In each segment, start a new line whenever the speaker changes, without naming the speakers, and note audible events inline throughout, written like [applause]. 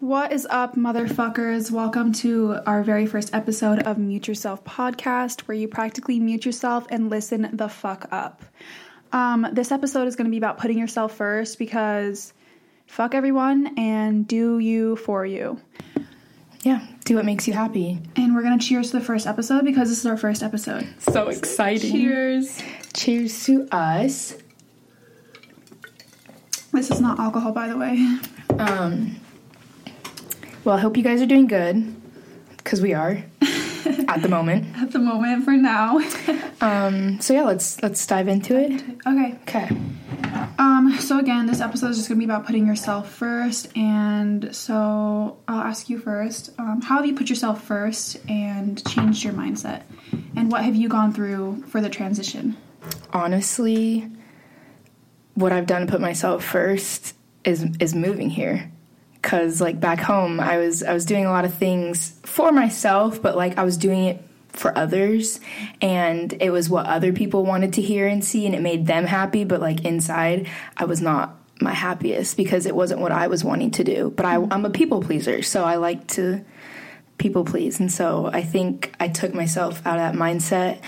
What is up, motherfuckers? Welcome to our very first episode of Mute Yourself podcast, where you practically mute yourself and listen the fuck up. Um, this episode is going to be about putting yourself first because fuck everyone and do you for you.
Yeah, do what makes you happy.
And we're going to cheers to the first episode because this is our first episode.
So exciting.
Cheers.
Cheers to us.
This is not alcohol, by the way.
Um, well, I hope you guys are doing good because we are [laughs] at the moment.
At the moment, for now. [laughs]
Um, so yeah, let's let's dive into it.
okay.
Okay.
Um, so again, this episode is just gonna be about putting yourself first, and so I'll ask you first. Um, how have you put yourself first and changed your mindset, and what have you gone through for the transition?
Honestly, what I've done to put myself first is is moving here. Cause like back home, I was I was doing a lot of things for myself, but like I was doing it for others. And it was what other people wanted to hear and see and it made them happy. But like inside i was not my happiest because it wasn't what i was wanting to do. But I, i'm a people pleaser so i like to people please. And so i think i took myself out of that mindset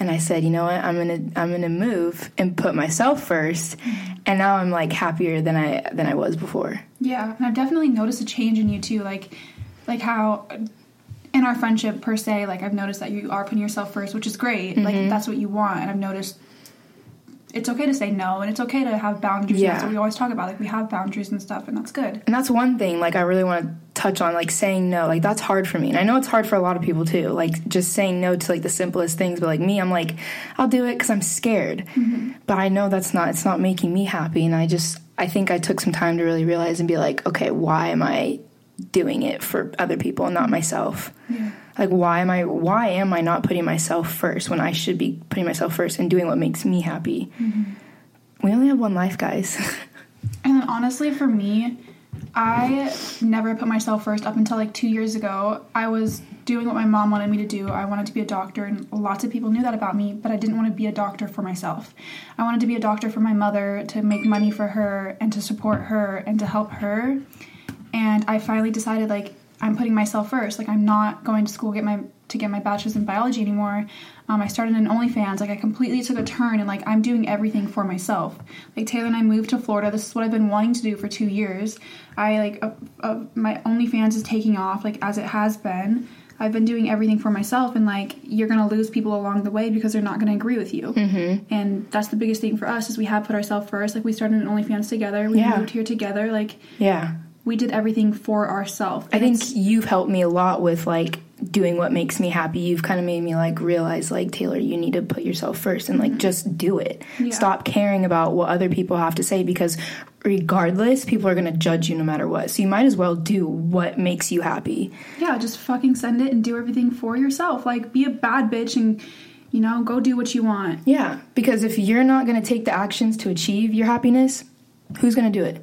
and i said you know what? I'm gonna i'm gonna move and put myself 1st and now i'm like happier than i than i was before.
Yeah, and I've definitely noticed a change in you too, like, like how in our friendship per se, like I've noticed that you are putting yourself first, which is great. Like mm-hmm. that's what you want, and I've noticed it's okay to say no, and it's okay to have boundaries.
Yeah.
That's what we always talk about. Like we have boundaries and stuff, and that's good.
And that's one thing like I really want to touch on like saying no. Like that's hard for me. And I know it's hard for a lot of people too. Like just saying no to like the simplest things, but like me I'm like I'll do it cuz I'm scared. Mm-hmm. But I know that's not it's not making me happy and I just I think I took some time to really realize and be like, okay, why am I doing it for other people and not myself? Like why am I why am I not putting myself first when I should be putting myself first and doing what makes me happy? Mm-hmm. We only have one life, guys. [laughs]
And then honestly, for me, I never put myself first up until like two years ago. I was doing what my mom wanted me to do. I wanted to be a doctor, and lots of people knew that about me, but I didn't want to be a doctor for myself. I wanted to be a doctor for my mother, to make money for her, and to support her, and to help her. And I finally decided, like, I'm putting myself first. Like, I'm not going to school get my to get my bachelor's in biology anymore. Um, I started an OnlyFans. Like, I completely took a turn, and like, I'm doing everything for myself. Like, Taylor and I moved to Florida. This is what I've been wanting to do for two years. I like, uh, uh, my OnlyFans is taking off, like as it has been. I've been doing everything for myself, and like, you're gonna lose people along the way because they're not gonna agree with you. Mm-hmm. And that's the biggest thing for us is we have put ourselves first. Like, we started an OnlyFans together. We
Yeah.
moved here together. Like,
yeah.
We did everything for ourselves.
I think you've helped me a lot with like doing what makes me happy. You've kind of made me like realize like Taylor, you need to put yourself first and like just do it.
Yeah.
Stop caring about what other people have to say because regardless, people are going to judge you no matter what. So you might as well do what makes you happy.
yeah, just fucking send it and do everything for yourself. Like, be a bad bitch and you know go do what you want.
Yeah, because if you're not going to take the actions to achieve your happiness, who's going to do it?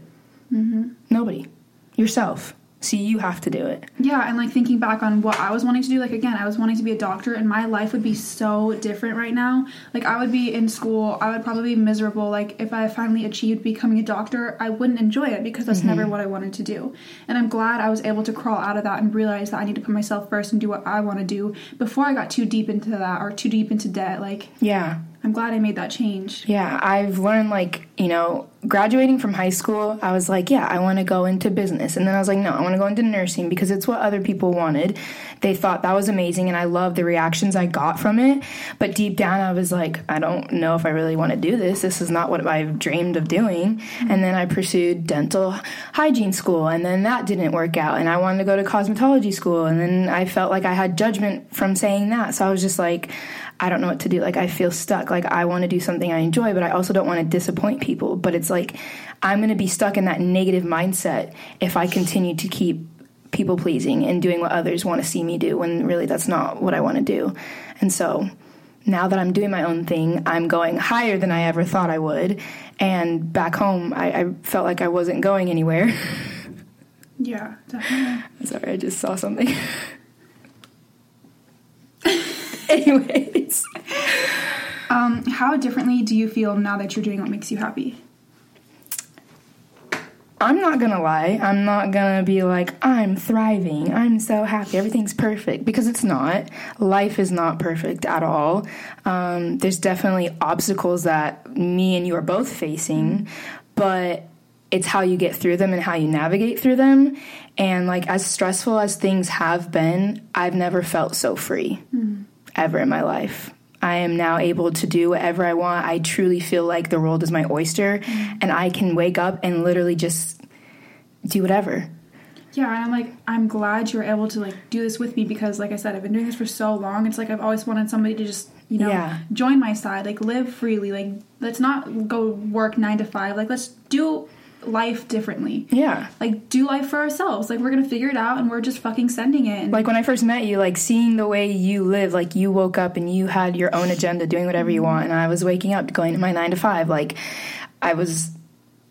Mm-hmm. Nobody. Yourself. So you have to do it.
Yeah, and like thinking back on what I was wanting to do, like again, I was wanting to be a doctor, and my life would be so different right now. Like, I would be in school, I would probably be miserable. Like, if I finally achieved becoming a doctor, I wouldn't enjoy it because that's never mm-hmm. what I wanted to do. And I'm glad I was able to crawl out of that and realize that I need to put myself first and do what I want to do before I got too deep into that or too deep into debt. Like,
Yeah.
I'm glad I made that change.
Yeah, I've learned like, you know, graduating from high school, I was like, yeah, I want to go into business. And then I was like, no, I want to go into nursing because it's what other people wanted. They thought that was amazing and I loved the reactions I got from it. But deep down, I was like, I don't know if I really want to do this. This is not what I've dreamed of doing. And then I pursued dental hygiene school and then that didn't work out. And I wanted to go to cosmetology school. And then I felt like I had judgment from saying that. So I was just like, I don't know what to do. Like I feel stuck. Like I want to do something I enjoy, but I also don't want to disappoint people. But it's like I'm going to be stuck in that negative mindset if I continue to keep people pleasing and doing what others want to see me do when really that's not what I want to do. And so now that I'm doing my own thing, I'm going higher than I ever thought I would. And back home, I, I felt like I wasn't going anywhere. [laughs]
Yeah, definitely.
Sorry, I just saw something. [laughs] Anyways.
Um, how differently do you feel now that you're doing what makes you happy?
I'm not gonna lie. I'm not gonna be like, I'm thriving. I'm so happy. Everything's perfect because it's not. Life is not perfect at all. Um, there's definitely obstacles that me and you are both facing, but it's how you get through them and how you navigate through them. And like, as stressful as things have been, I've never felt so free ever in my life. I am now able to do whatever I want. I truly feel like the world is my oyster mm-hmm. and I can wake up and literally just do whatever.
Yeah, and I'm like, I'm glad you're able to like do this with me because, like I said, I've been doing this for so long. It's like I've always wanted somebody to just, you know,
Yeah.
join my side, like live freely. Like, let's not go work nine to five. Like, let's do life differently.
Yeah.
Like, do life for ourselves. Like, we're gonna figure it out, and we're just fucking sending it. And
Like when I first met you, like seeing the way you live, like you woke up and you had your own agenda, doing whatever you want, and I was waking up, going to my nine to five. Like I was,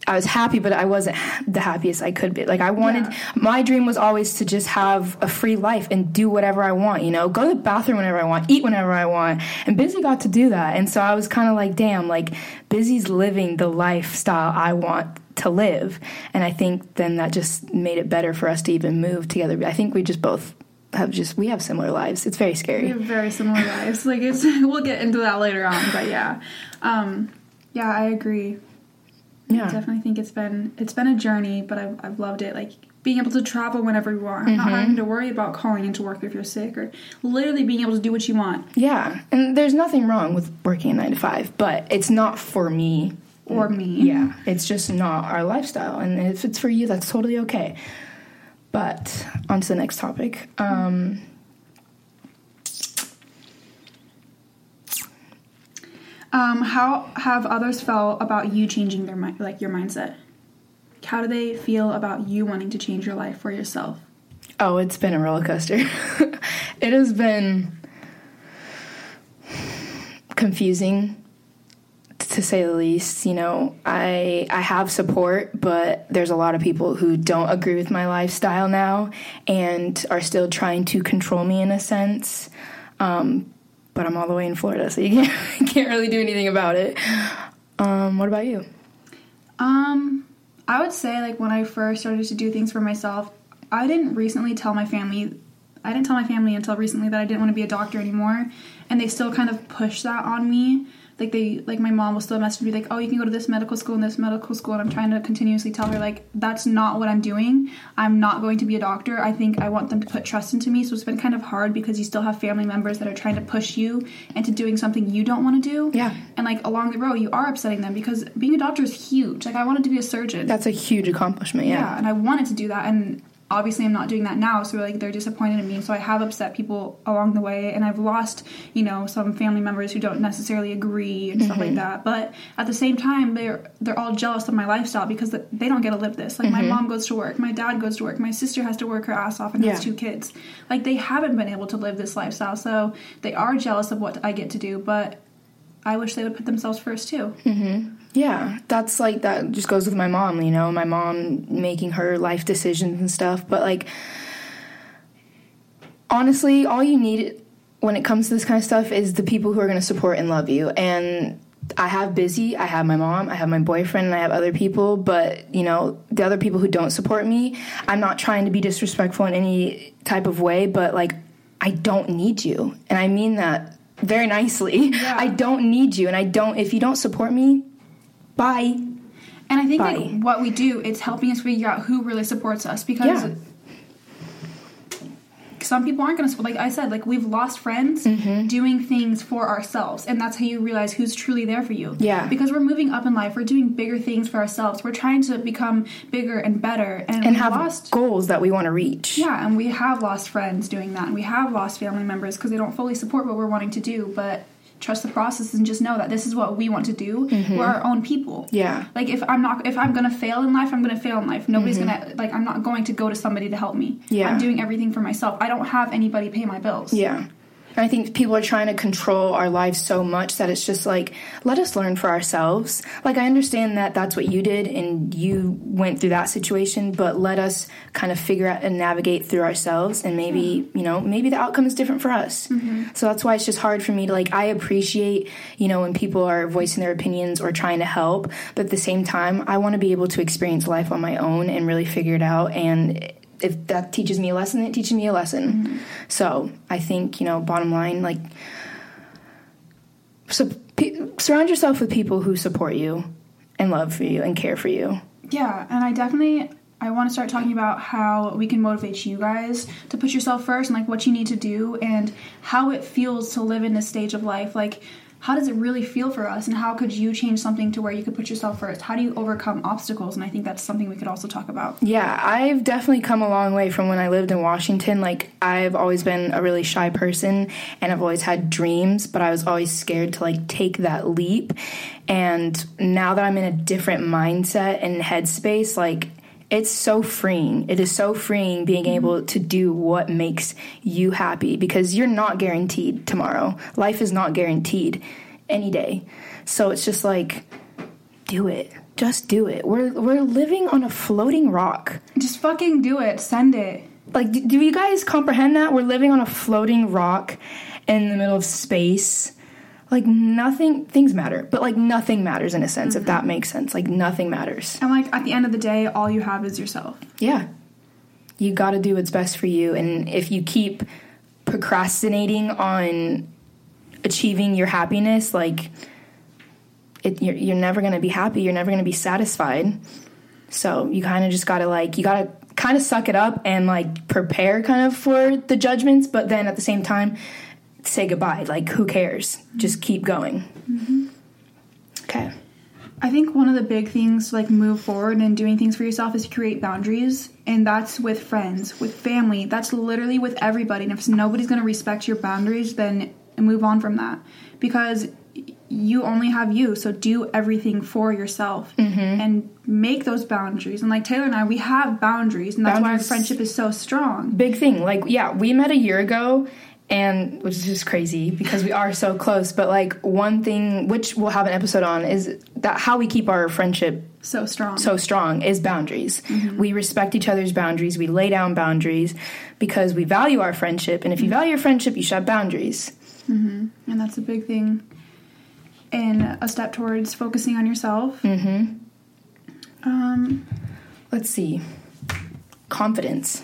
I was happy, but I wasn't [sighs] the happiest I could be. Like I wanted,
Yeah.
my dream was always to just have a free life and do whatever I want. You know, go to the bathroom whenever I want, eat whenever I want, and Busy got to do that. And so I was kind of like, damn, like Busy's living the lifestyle I want to live. And i think then that just made it better for us to even move together. I think we just both have just we have similar lives. It's very
we
scary
have very similar lives. Like, it's [laughs] we'll get into that later on, but yeah, um, yeah, I agree.
yeah.
definitely think it's been it's been a journey, but I've, I've loved it. Like being able to travel whenever you want, not having to worry about calling into work if you're sick, or literally being able to do what you want.
Yeah. And there's nothing wrong with working a nine to five but it's not for me
or me.
yeah it's just not our lifestyle and if it's for you that's totally okay but on to the next topic um
Um, how have others felt about you changing their mind, like your mindset? How do they feel about you wanting to change your life for yourself?
Oh, it's been a roller coaster. [laughs] it has been confusing to say the least. You know, I I have support, but there's a lot of people who don't agree with my lifestyle now and are still trying to control me in a sense. Um, but I'm all the way in Florida, so you [laughs] can't can't really do anything about it. Um, what about you?
Um, I would say like when I first started to do things for myself, I didn't recently tell my family. I didn't tell my family until recently that I didn't want to be a doctor anymore, and they still kind of push that on me. Like they, like my mom will still message me like, "Oh, you can go to this medical school and this medical school," and I'm trying to continuously tell her like, "That's not what I'm doing. I'm not going to be a doctor. I think I want them to put trust into me." So it's been kind of hard because you still have family members that are trying to push you into doing something you don't want to do.
Yeah.
And like along the road, you are upsetting them because being a doctor is huge. Like I wanted to be a surgeon.
That's a huge accomplishment.
yeah.
Yeah.
and I wanted to do that, and obviously I'm not doing that now. So like they're disappointed in me. So I have upset people along the way, and I've lost you know some family members who don't necessarily agree and stuff like mm-hmm. that. But at the same time, they're they're all jealous of my lifestyle because they don't get to live this. Like my mm-hmm. mom goes to work, my dad goes to work, my sister has to work her ass off and has two kids. Like they haven't been able to live this lifestyle, so they are jealous of what I get to do, but. I wish they would put themselves first too. Mm-hmm.
Yeah, that's like that just goes with my mom, you know, my mom making her life decisions and stuff. But like, honestly, all you need when it comes to this kind of stuff is the people who are going to support and love you. And I have busy, I have my mom, I have my boyfriend, and I have other people. But you know, the other people who don't support me, I'm not trying to be disrespectful in any type of way, but like, I don't need you, and I mean that very nicely.
Yeah.
I don't need you, and I don't. If you don't support me, bye.
And I think
Bye.
like what we do, it's helping us figure out who really supports us because
Yeah.
Some people aren't going to. Like I said, like we've lost friends
Mm-hmm.
doing things for ourselves, and that's how you realize who's truly there for you.
Yeah.
because we're moving up in life, we're doing bigger things for ourselves. We're trying to become bigger and better, and,
and have
lost.
goals that we want to reach.
Yeah, and we have lost friends doing that, and we have lost family members because they don't fully support what we're wanting to do. But trust the process and just know that this is what we want to do. We're our own people.
Mm-hmm. Yeah.
Like if I'm not, if I'm gonna fail in life, I'm gonna fail in life. Nobody's gonna like. I'm not going to go to somebody to help me.
Mm-hmm. Yeah.
I'm doing everything for myself. I don't have anybody pay my bills.
Yeah. And I think people are trying to control our lives so much that it's just like, let us learn for ourselves. Like, I understand that that's what you did and you went through that situation, but let us kind of figure out and navigate through ourselves. And maybe, hmm. you know, maybe the outcome is different for us. Mm-hmm. So that's why it's just hard for me to, like, I appreciate, you know, when people are voicing their opinions or trying to help, but at the same time, I want to be able to experience life on my own and really figure it out. And if that teaches me a lesson, it teaches me a lesson. Mm-hmm. So I think, you know, bottom line, like, so, pe- surround yourself with people who support you and love for you and care for you.
Yeah, and I definitely I want to start talking about how we can motivate you guys to put yourself first and like what you need to do and how it feels to live in this stage of life. Like how does it really feel for us and how could you change something to where you could put yourself first? How do you overcome obstacles? And I think that's something we could also talk about.
Yeah, I've definitely come a long way from when I lived in Washington. Like, I've always been a really shy person and I've always had dreams, but I was always scared to like take that leap. And now that I'm in a different mindset and headspace, like, it's so freeing. It is so freeing being mm-hmm. able to do what makes you happy because you're not guaranteed tomorrow. Life is not guaranteed any day. So it's just like, do it. Just do it. We're we're living on a floating rock.
Just fucking do it. Send it.
Like, do, do you guys comprehend that we're living on a floating rock in the middle of space? Like nothing, things matter, but like nothing matters in a sense. If mm-hmm. that makes sense, like nothing matters.
And like at the end of the day, all you have is yourself.
Yeah, you got to do what's best for you, and if you keep procrastinating on achieving your happiness, like it, you're, you're never going to be happy. You're never going to be satisfied. So you kind of just got to like you got to kind of suck it up and like prepare kind of for the judgments, but then at the same time say goodbye. Like who cares? Just keep going. Mm-hmm. Okay.
I think one of the big things to like move forward and doing things for yourself is create boundaries, and that's with friends, with family. That's literally with everybody. And if nobody's going to respect your boundaries, then move on from that because you only have you. So do everything for yourself mm-hmm. and make those boundaries. And like Taylor and I, we have boundaries, and that's why our friendship is so strong.
big thing. Like, yeah, we met a year ago, and which is just crazy because we are so close. But like, one thing which we'll have an episode on is that how we keep our friendship
So strong.
so strong is boundaries. We respect each other's boundaries. We lay down boundaries because we value our friendship. And if you value your friendship, you should have boundaries.
and that's a big thing. And a step towards focusing on yourself. Mm-hmm. Um,
Let's see. Confidence.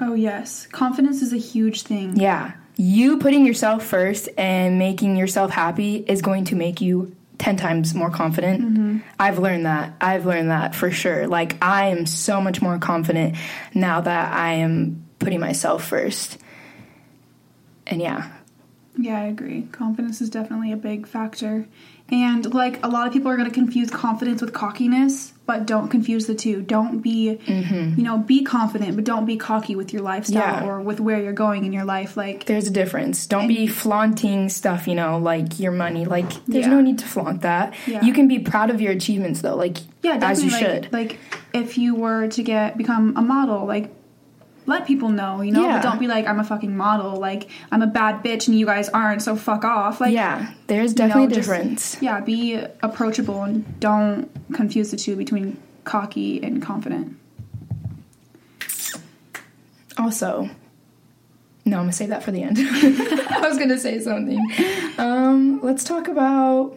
oh, yes. Confidence is a huge thing.
Yeah. You putting yourself first and making yourself happy is going to make you 10 times more confident. Mm-hmm. I've learned that. I've learned that for sure. Like, I am so much more confident now that I am putting myself first. And yeah.
Yeah, I agree. Confidence is definitely a big factor. And like a lot of people are going to confuse confidence with cockiness, but don't confuse the two. Don't be, you know, be confident, but don't be cocky with your lifestyle
Mm-hmm. Yeah.
or with where you're going in your life. Like,
There's a difference. Don't be flaunting stuff, you know, like your money. Like, there's
Yeah.
no need to flaunt that.
Yeah.
You can be proud of your achievements, though, like,
yeah,
as you
definitely.
should.
like, like if you were to get become a model, like let people know, you know,
Yeah.
but don't be like I'm a fucking model, like I'm a bad bitch and you guys aren't, so fuck off. Like,
yeah, there's
you know,
definitely a
just-
difference.
Yeah, be approachable and don't confuse the two between cocky and confident.
Also, no, I'm gonna save that for the end. [laughs] I was gonna say something. Um, let's talk about.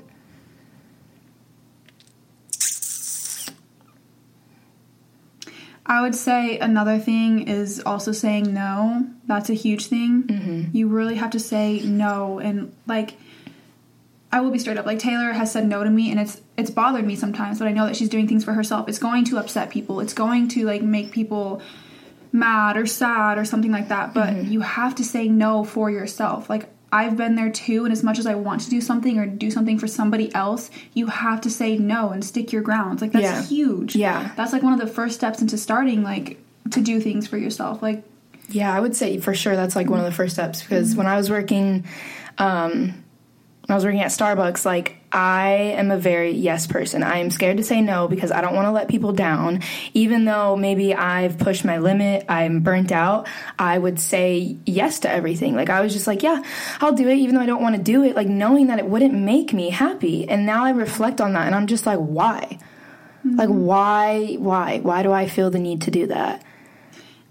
I would say another thing is also saying no. That's a huge thing. Mm-hmm. You really have to say no, and like, I will be straight up. Like Taylor has said no to me, and it's it's bothered me sometimes. But I know that she's doing things for herself. It's going to upset people. It's going to like make people mad or sad or something like that. But you have to say no for yourself. Like I've been there too, and as much as I want to do something or do something for somebody else, you have to say no and stick your grounds. Like that's
Yeah.
huge.
Yeah.
That's like one of the first steps into starting like to do things for yourself. Like
Yeah, I would say for sure that's like one of the first steps because when I was working, um, when I was working at Starbucks, like I am a very yes person. I am scared to say no because I don't want to let people down. Even though maybe I've pushed my limit, I'm burnt out, I would say yes to everything. Like I was just like, yeah, I'll do it even though I don't want to do it, like knowing that it wouldn't make me happy. And now I reflect on that and I'm just like, why? Mm-hmm. Like why why why do I feel the need to do that?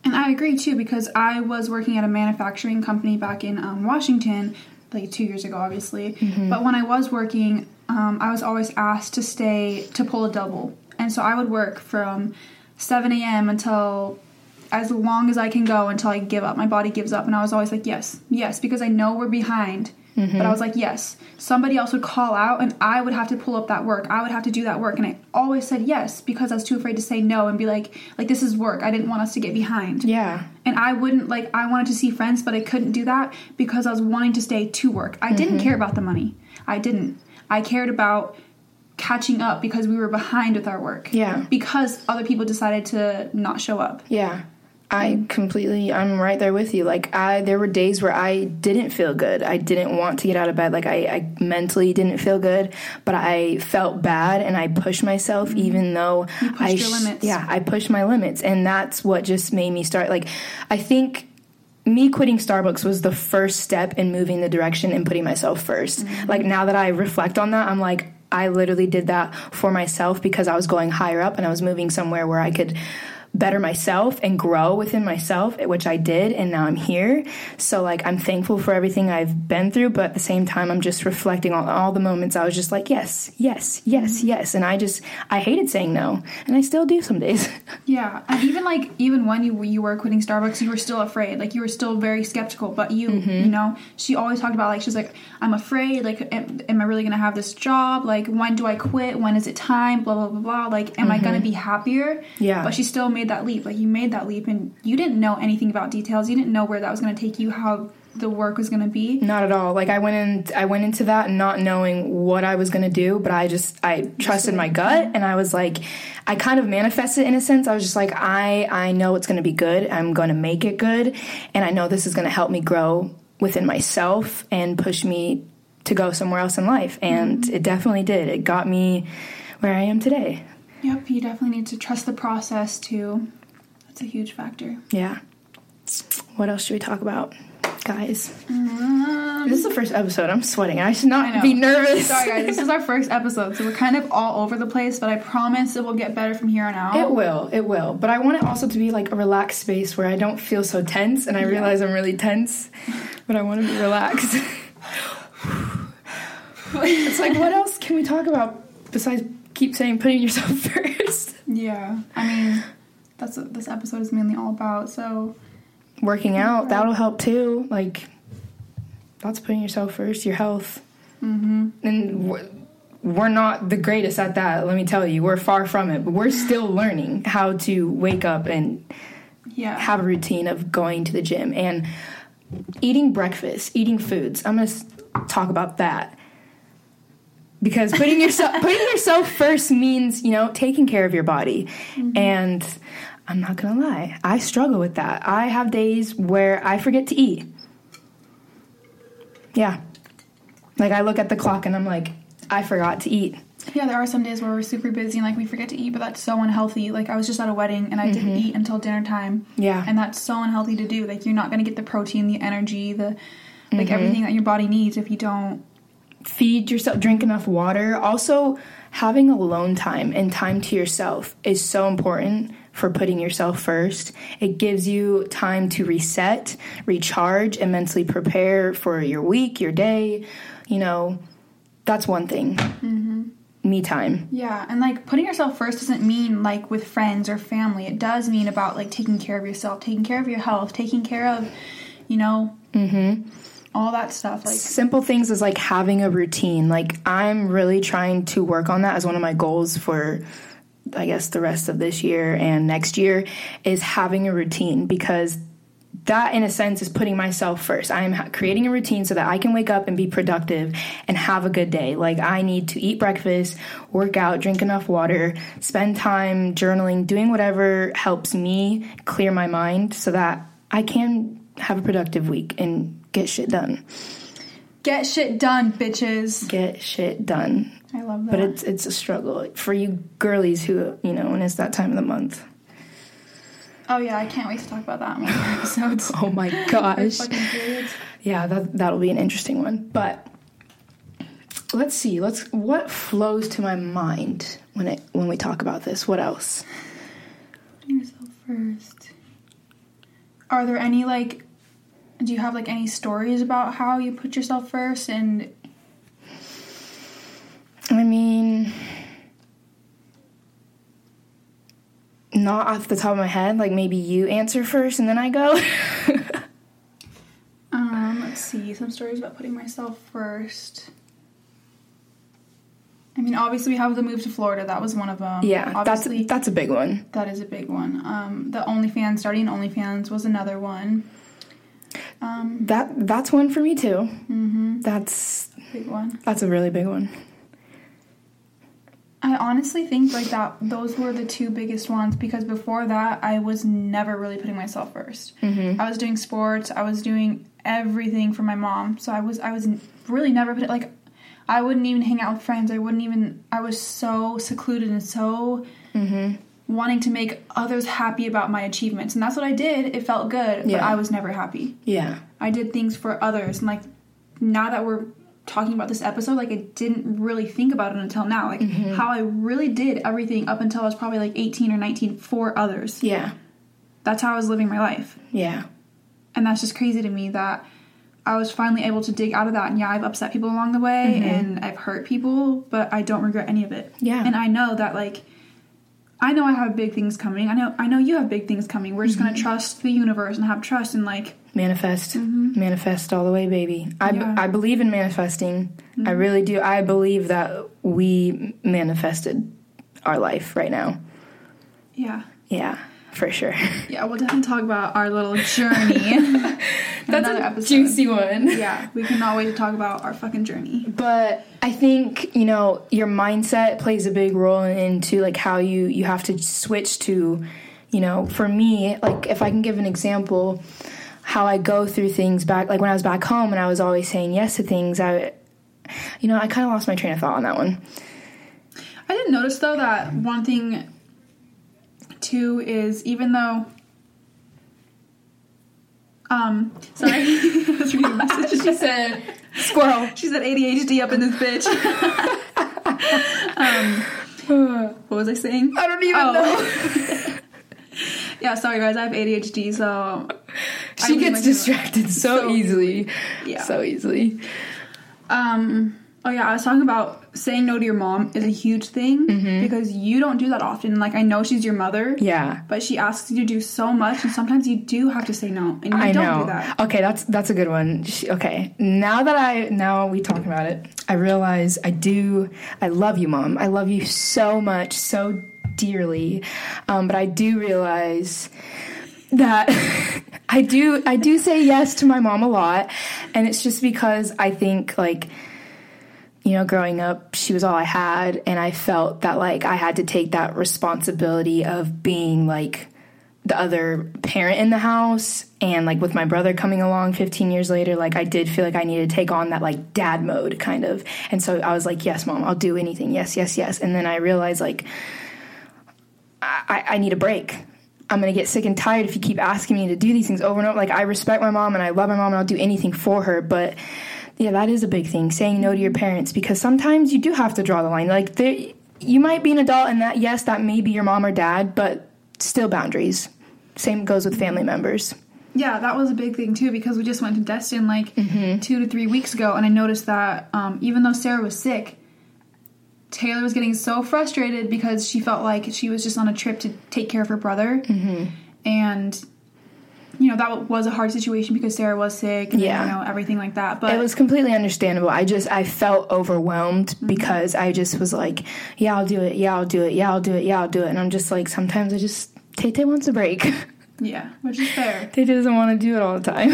And I agree too because I was working at a manufacturing company back in um, Washington like two years ago, obviously. Mm-hmm. But when I was working, um, I was always asked to stay to pull a double, and so I would work from 7 a.m. until as long as I can go until I give up. My body gives up, and I was always like, yes, yes, because I know we're behind. Mm-hmm. But I was like, yes. Somebody else would call out, and I would have to pull up that work. I would have to do that work, and I always said yes because I was too afraid to say no and be like, like this is work. I didn't want us to get behind.
Yeah.
And I wouldn't like. I wanted to see friends, but I couldn't do that because I was wanting to stay to work. I mm-hmm. didn't care about the money. I didn't. I cared about catching up because we were behind with our work.
Yeah.
Because other people decided to not show up.
Yeah. I completely I'm right there with you. Like I there were days where I didn't feel good. I didn't want to get out of bed. Like I, I mentally didn't feel good, but I felt bad and I pushed myself mm-hmm. even though
I sh-
Yeah, I pushed my limits and that's what just made me start like I think me quitting Starbucks was the first step in moving the direction and putting myself 1st mm-hmm. Like now that I reflect on that, I'm like I literally did that for myself because I was going higher up and I was moving somewhere where I could better myself and grow within myself, which I did, and now I'm here. So, like, I'm thankful for everything I've been through, but at the same time, I'm just reflecting on all the moments I was just like, yes, yes, yes, yes. And I just, I hated saying no, and I still do some days. [laughs]
Yeah. And even like, even when you, you were quitting Starbucks, you were still afraid. Like, you were still very skeptical, but you, mm-hmm. you know, she always talked about, like, she's like, I'm afraid. Like, am, am I really going to have this job? Like, when do I quit? When is it time? Blah, blah, blah, blah. Like, am mm-hmm. I going to be happier?
Yeah.
But she still made that leap. Like you made that leap and you didn't know anything about details. You didn't know where that was going to take you, how the work was going to be.
Not at all. Like I went in I went into that not knowing what I was going to do, but I just I trusted my gut and I was like I kind of manifested in a sense. I was just like I I know it's going to be good. I'm going to make it good and I know this is going to help me grow within myself and push me to go somewhere else in life and mm-hmm. it definitely did. It got me where I am today.
Yep, you definitely need to trust the process too. That's a huge factor.
Yeah. What else should we talk about, guys?
Um,
this is the first episode. I'm sweating. I should not I be nervous.
Sorry, guys. This is our first episode, so we're kind of all over the place. But I promise it will get better from here on out.
It will. It will. But I want it also to be like a relaxed space where I don't feel so tense, and I yeah. realize I'm really tense, but I want to be relaxed. [laughs] it's like, what else can we talk about besides keep saying putting yourself [laughs] first?
Yeah. I mean that's what this episode is mainly all about. So,
working out that'll help too. Like, that's putting yourself first, your health.
Mm-hmm.
And we're, we're not the greatest at that. Let me tell you, we're far from it. But we're still [laughs] learning how to wake up and
yeah.
have a routine of going to the gym and eating breakfast, eating foods. I'm gonna talk about that because putting yourself [laughs] putting yourself first means you know taking care of your body mm-hmm. and I'm not gonna lie, I struggle with that. I have days where I forget to eat. Yeah. Like I look at the clock and I'm like, I forgot to eat.
Yeah, there are some days where we're super busy and like we forget to eat, but that's so unhealthy. Like I was just at a wedding and I mm-hmm. didn't eat until dinner time.
Yeah.
And that's so unhealthy to do. Like you're not gonna get the protein, the energy, the like mm-hmm. everything that your body needs if you don't
feed yourself, drink enough water. Also, having alone time and time to yourself is so important for putting yourself first. It gives you time to reset, recharge, and mentally prepare for your week, your day. You know, that's one thing.
Mm-hmm.
Me time.
Yeah, and like putting yourself first doesn't mean like with friends or family. It does mean about like taking care of yourself, taking care of your health, taking care of, you know,
mm-hmm.
All that stuff. Like
simple things is like having a routine. Like I'm really trying to work on that as one of my goals for I guess the rest of this year and next year is having a routine because that in a sense is putting myself first. I am creating a routine so that I can wake up and be productive and have a good day. Like I need to eat breakfast, work out, drink enough water, spend time journaling, doing whatever helps me clear my mind so that I can have a productive week and get shit done
Get shit done, bitches.
Get shit done.
I love that.
But it's it's a struggle for you girlies who you know when it's that time of the month.
oh yeah, I can't wait to talk about that in one of episodes. [laughs]
Oh my gosh. [laughs] Yeah, that that'll be an interesting one. But let's see. Let's what flows to my mind when it when we talk about this. What else?
Putting yourself first. Are there any like? Do you have like any stories about how you put yourself first and
I mean, not off the top of my head. Like maybe you answer first and then I go. [laughs]
Um, let's see, some stories about putting myself first. I mean, obviously, we have the move to Florida. That was one of them.
yeah, that's that's a big one.
that is a big one. Um, the OnlyFans starting OnlyFans was another one. Um,
That that's one for me too. Mm-hmm. That's
big one.
that's a really big one.
I honestly think like that. Those were the two biggest ones because before that, I was never really putting myself 1st
Mm-hmm.
I was doing sports. I was doing everything for my mom. So I was I was really never put like. I wouldn't even hang out with friends. I wouldn't even. I was so secluded and so
Mm-hmm.
Wanting to make others happy about my achievements, and that's what I did. It felt good, but I was never happy.
Yeah,
I did things for others, and like now that we're talking about this episode, like I didn't really think about it until now. Like mm-hmm. how I really did everything up until I was probably like 18 or 19 for others.
yeah,
That's how I was living my life.
yeah,
And that's just crazy to me that I was finally able to dig out of that. And yeah, I've upset people along the way mm-hmm. and I've hurt people, but I don't regret any of it.
Yeah.
And I know that like I know I have big things coming. I know I know you have big things coming. We're just gonna mm-hmm. trust the universe and have trust and like
manifest, mm-hmm. manifest all the way, baby. I
Yeah.
I believe in manifesting. I mm-hmm. really do. I believe that we manifested our life right now.
yeah.
Yeah, for sure. [laughs]
Yeah, we'll definitely talk about our little journey. [laughs]
That's
another
a
episode.
juicy one. [laughs]
Yeah, we cannot wait to talk about our fucking journey.
But I think you know your mindset plays a big role into like how you you have to switch to, you know, for me like if I can give an example, how I go through things back like when I was back home and I was always saying yes to things. I, you know, I kind of lost my train of thought on that one.
I didn't notice though that one thing too is even though um sorry I was reading a
she said, "Squirrel."
She said ADHD up in this bitch. [laughs] um, what was I saying?
I don't even
Oh.
know. [laughs]
Yeah, sorry guys, I have ADHD, so
She gets distracted so,
So
easily.
Yeah.
So easily.
Um. Oh yeah, I was talking about saying no to your mom is a huge thing
Mm-hmm.
because you don't do that often. Like I know she's your mother,
Yeah.
but she asks you to do so much, and sometimes you do have to say no, and you
I
don't
know.
do that.
Okay, that's that's a good one. She- Okay, now that I now we talk about it, I realize I do. I love you, mom. I love you so much, so dearly. Um, but I do realize that [laughs] I do I do say yes to my mom a lot, and it's just because I think like you know, growing up, she was all I had, and I felt that like I had to take that responsibility of being like the other parent in the house. And like with my brother coming along 15 years later, like I did feel like I needed to take on that like dad mode kind of. And so I was like, yes, mom, I'll do anything. Yes, yes, yes. And then I realized like I, I need a break. I'm gonna get sick and tired if you keep asking me to do these things over and over. Like I respect my mom and I love my mom and I'll do anything for her, but yeah, that is a big thing. Saying no to your parents because sometimes you do have to draw the line. Like you might be an adult and that yes, that may be your mom or dad, but still boundaries. Same goes with family members.
Yeah, that was a big thing too because we just went to Destin like
Mm-hmm.
two to three weeks ago, and I noticed that um, even though Sarah was sick, Taylor was getting so frustrated because she felt like she was just on a trip to take care of her brother,
Mm-hmm.
and you know that was a hard situation because Sarah was sick, and
Yeah.
you know everything like that. But
It was completely understandable. I just I felt overwhelmed mm-hmm. because I just was like, yeah, I'll do it. Yeah, I'll do it. Yeah, I'll do it. Yeah, I'll do it. And I'm just like, sometimes I just Tay wants a break.
yeah, which is fair. [laughs]
Tay doesn't want to do it all the time.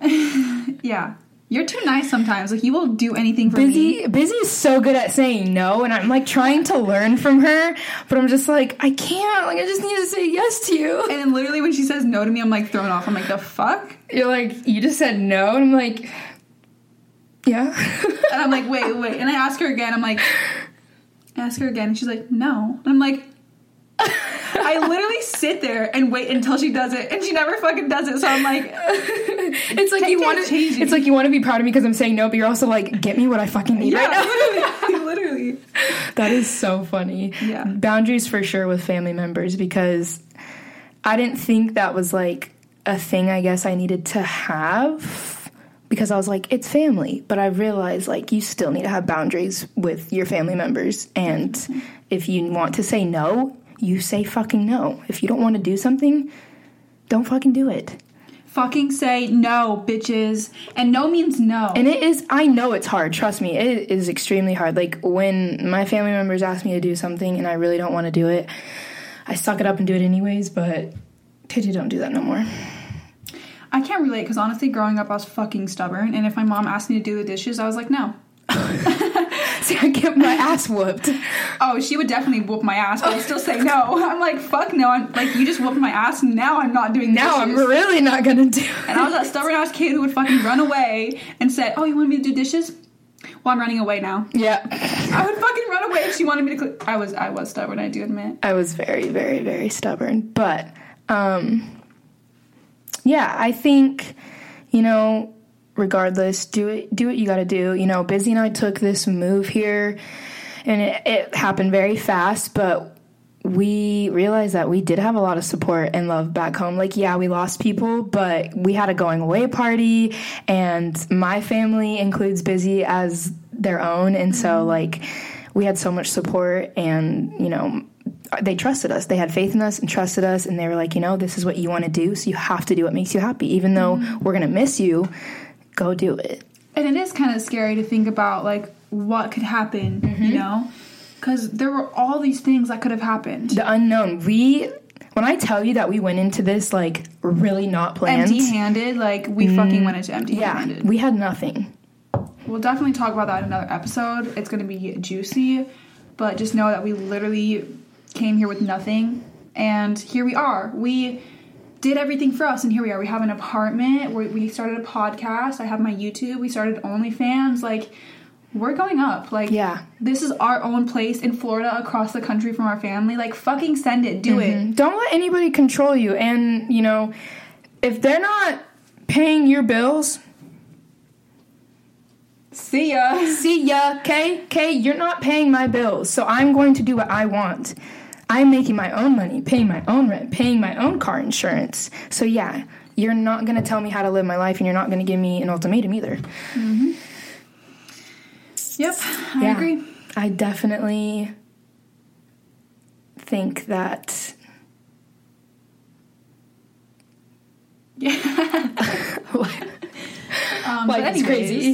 [laughs]
Yeah, you're too nice sometimes. Like you will do anything for me.
Busy Busy is so good at saying no, and I'm like trying to learn from her, but I'm just like, I can't. Like I just need to say yes to you.
And then literally when she says no to me, I'm like thrown off. I'm like, the fuck?
You're like, you just said no, and I'm like, Yeah. [laughs]
And I'm like, wait, wait. And I ask her again. I'm like, ask her again. And she's like, no. And I'm like, I literally sit there and wait until she does it, and she never fucking does it. So I'm like, [laughs]
it's like you want to. It's like you want to be proud of me because I'm saying no, but you're also like, get me what I fucking need right now.
literally, [laughs] [laughs] literally.
That is so funny.
Yeah.
Boundaries for sure with family members because I didn't think that was like a thing I guess I needed to have because I was like, it's family. But I realized like you still need to have boundaries with your family members. And mm-hmm. if you want to say no, you say fucking no. If you don't want to do something, don't fucking do it.
Fucking say no, bitches. And no means no.
And it is, I know it's hard. Trust me, it is extremely hard. Like when my family members ask me to do something and I really don't want to do it, I suck it up and do it anyways, but Titi don't do that no more.
I can't relate because honestly, growing up, I was fucking stubborn. And if my mom asked me to do the dishes, I was like, no. [laughs] [laughs]
See, I get my ass whooped.
Oh, she would definitely whoop my ass, but I'd still say no. [laughs] I'm like, fuck no. I'm like, you just whooped my ass. Now I'm not doing
Now I'm really not gonna do
And I was that stubborn ass kid who would fucking run away and said, "Oh, you want me to do dishes?" Well, I'm running away now.
Yeah.
I would fucking run away if she wanted me to. Cl- I was, I was stubborn. I do admit.
I was very, very, very stubborn. But um yeah, I think, you know, regardless, do it do what you gotta do. You know, Busy and I took this move here and it, it happened very fast, but we realized that we did have a lot of support and love back home. Like, yeah, we lost people, but we had a going away party, and my family includes Busy as their own. And so, mm-hmm. like, we had so much support, and, you know, they trusted us. They had faith in us and trusted us, and they were like, you know, this is what you want to do, so you have to do what makes you happy. Even though mm-hmm. we're going to miss you, go do it.
And it is kind of scary to think about like what could happen. You mm-hmm. know, because there were all these things that could have happened.
The unknown. We, when I tell you that we went into this, like, really not planned.
Empty-handed, like we mm, fucking went into empty-handed.
Yeah, we had nothing.
We'll definitely talk about that in another episode. It's going to be juicy, but just know that we literally came here with nothing, and here we are. We did everything for us, and here we are. We have an apartment. We, we started a podcast. I have my YouTube. We started OnlyFans. Like, we're going up. Like,
Yeah.
this is our own place in Florida, across the country from our family. Like, fucking send it. Do it. Mm-hmm.
Don't let anybody control you. And, you know, if they're not paying your bills,
See ya.
see ya, okay? Okay, you're not paying my bills, so I'm going to do what I want. I'm making my own money, paying my own rent, paying my own car insurance. So, yeah, you're not going to tell me how to live my life, and you're not going to give me an ultimatum either.
Yep, I
Yeah.
agree.
I definitely think that. [laughs] [laughs]
Um, but
is
anyways,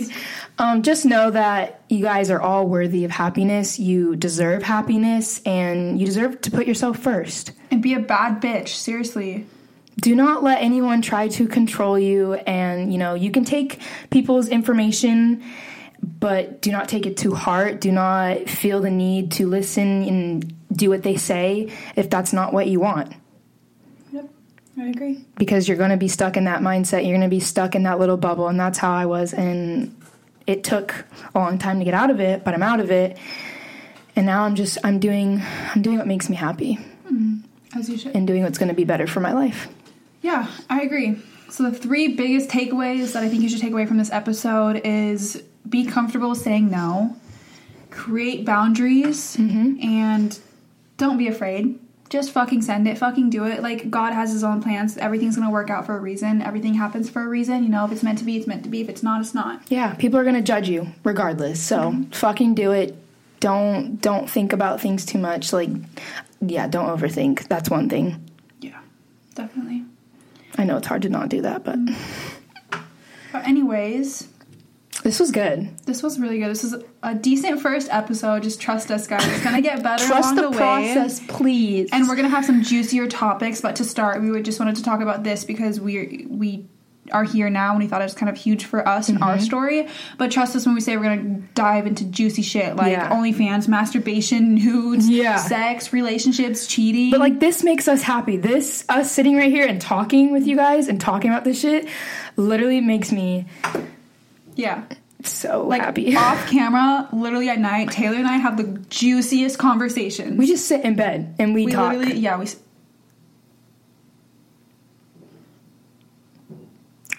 crazy. Um, just know that you guys are all worthy of happiness. You deserve happiness, and you deserve to put yourself first.
And be a bad bitch. Seriously.
Do not let anyone try to control you. And you know you can take people's information, but do not take it to heart. Do not feel the need to listen and do what they say if that's not what you want.
Yep, I agree.
because you're going to be stuck in that mindset. You're going to be stuck in that little bubble, and that's how I was. And it took a long time to get out of it, but I'm out of it. And now I'm just I'm doing I'm doing what makes me happy mm-hmm.
As you should.
and doing what's going to be better for my life.
Yeah, I agree. So the three biggest takeaways that I think you should take away from this episode is be comfortable saying no, create boundaries, mm-hmm. and don't be afraid. Just fucking send it, fucking do it. Like God has his own plans. Everything's gonna work out for a reason. Everything happens for a reason. You know, if it's meant to be, it's meant to be. If it's not, it's not.
Yeah, people are to judge you regardless. So mm-hmm. fucking do it. Don't don't think about things too much. Like yeah, don't overthink. That's one thing.
Yeah, definitely.
I know it's hard to not do that, but mm.
But anyways,
this was good.
this was really good. This is a decent first episode. Just trust us, guys. It's gonna get better
Trust
along
the,
the, way.
process, please.
And we're gonna have some juicier topics, but to start, we would just wanted to talk about this because we we are here now and we thought it was kind of huge for us and
Mm-hmm.
our story. But trust us when we say we're gonna dive into juicy shit like
Yeah.
OnlyFans, masturbation, nudes,
Yeah.
sex, relationships, cheating.
But like this makes us happy. This us sitting right here and talking with you guys and talking about this shit literally makes me
yeah,
so
Like
happy. [laughs]
off camera, literally at night, Taylor and I have the juiciest conversations.
we just sit in bed and we,
we
talk.
literally, yeah, we.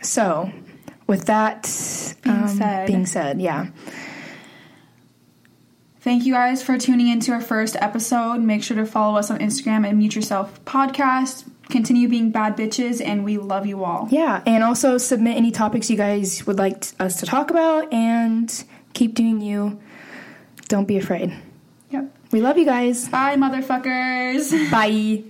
So, with that
Being
um,
said.
being said, yeah.
Thank you guys for tuning into our first episode. Make sure to follow us on Instagram at Mute Yourself Podcast. Continue being bad bitches, and we love you all.
Yeah, and also submit any topics you guys would like t- us to talk about and keep doing you. Don't be afraid.
Yep.
We love you guys.
Bye, motherfuckers. [laughs]
Bye.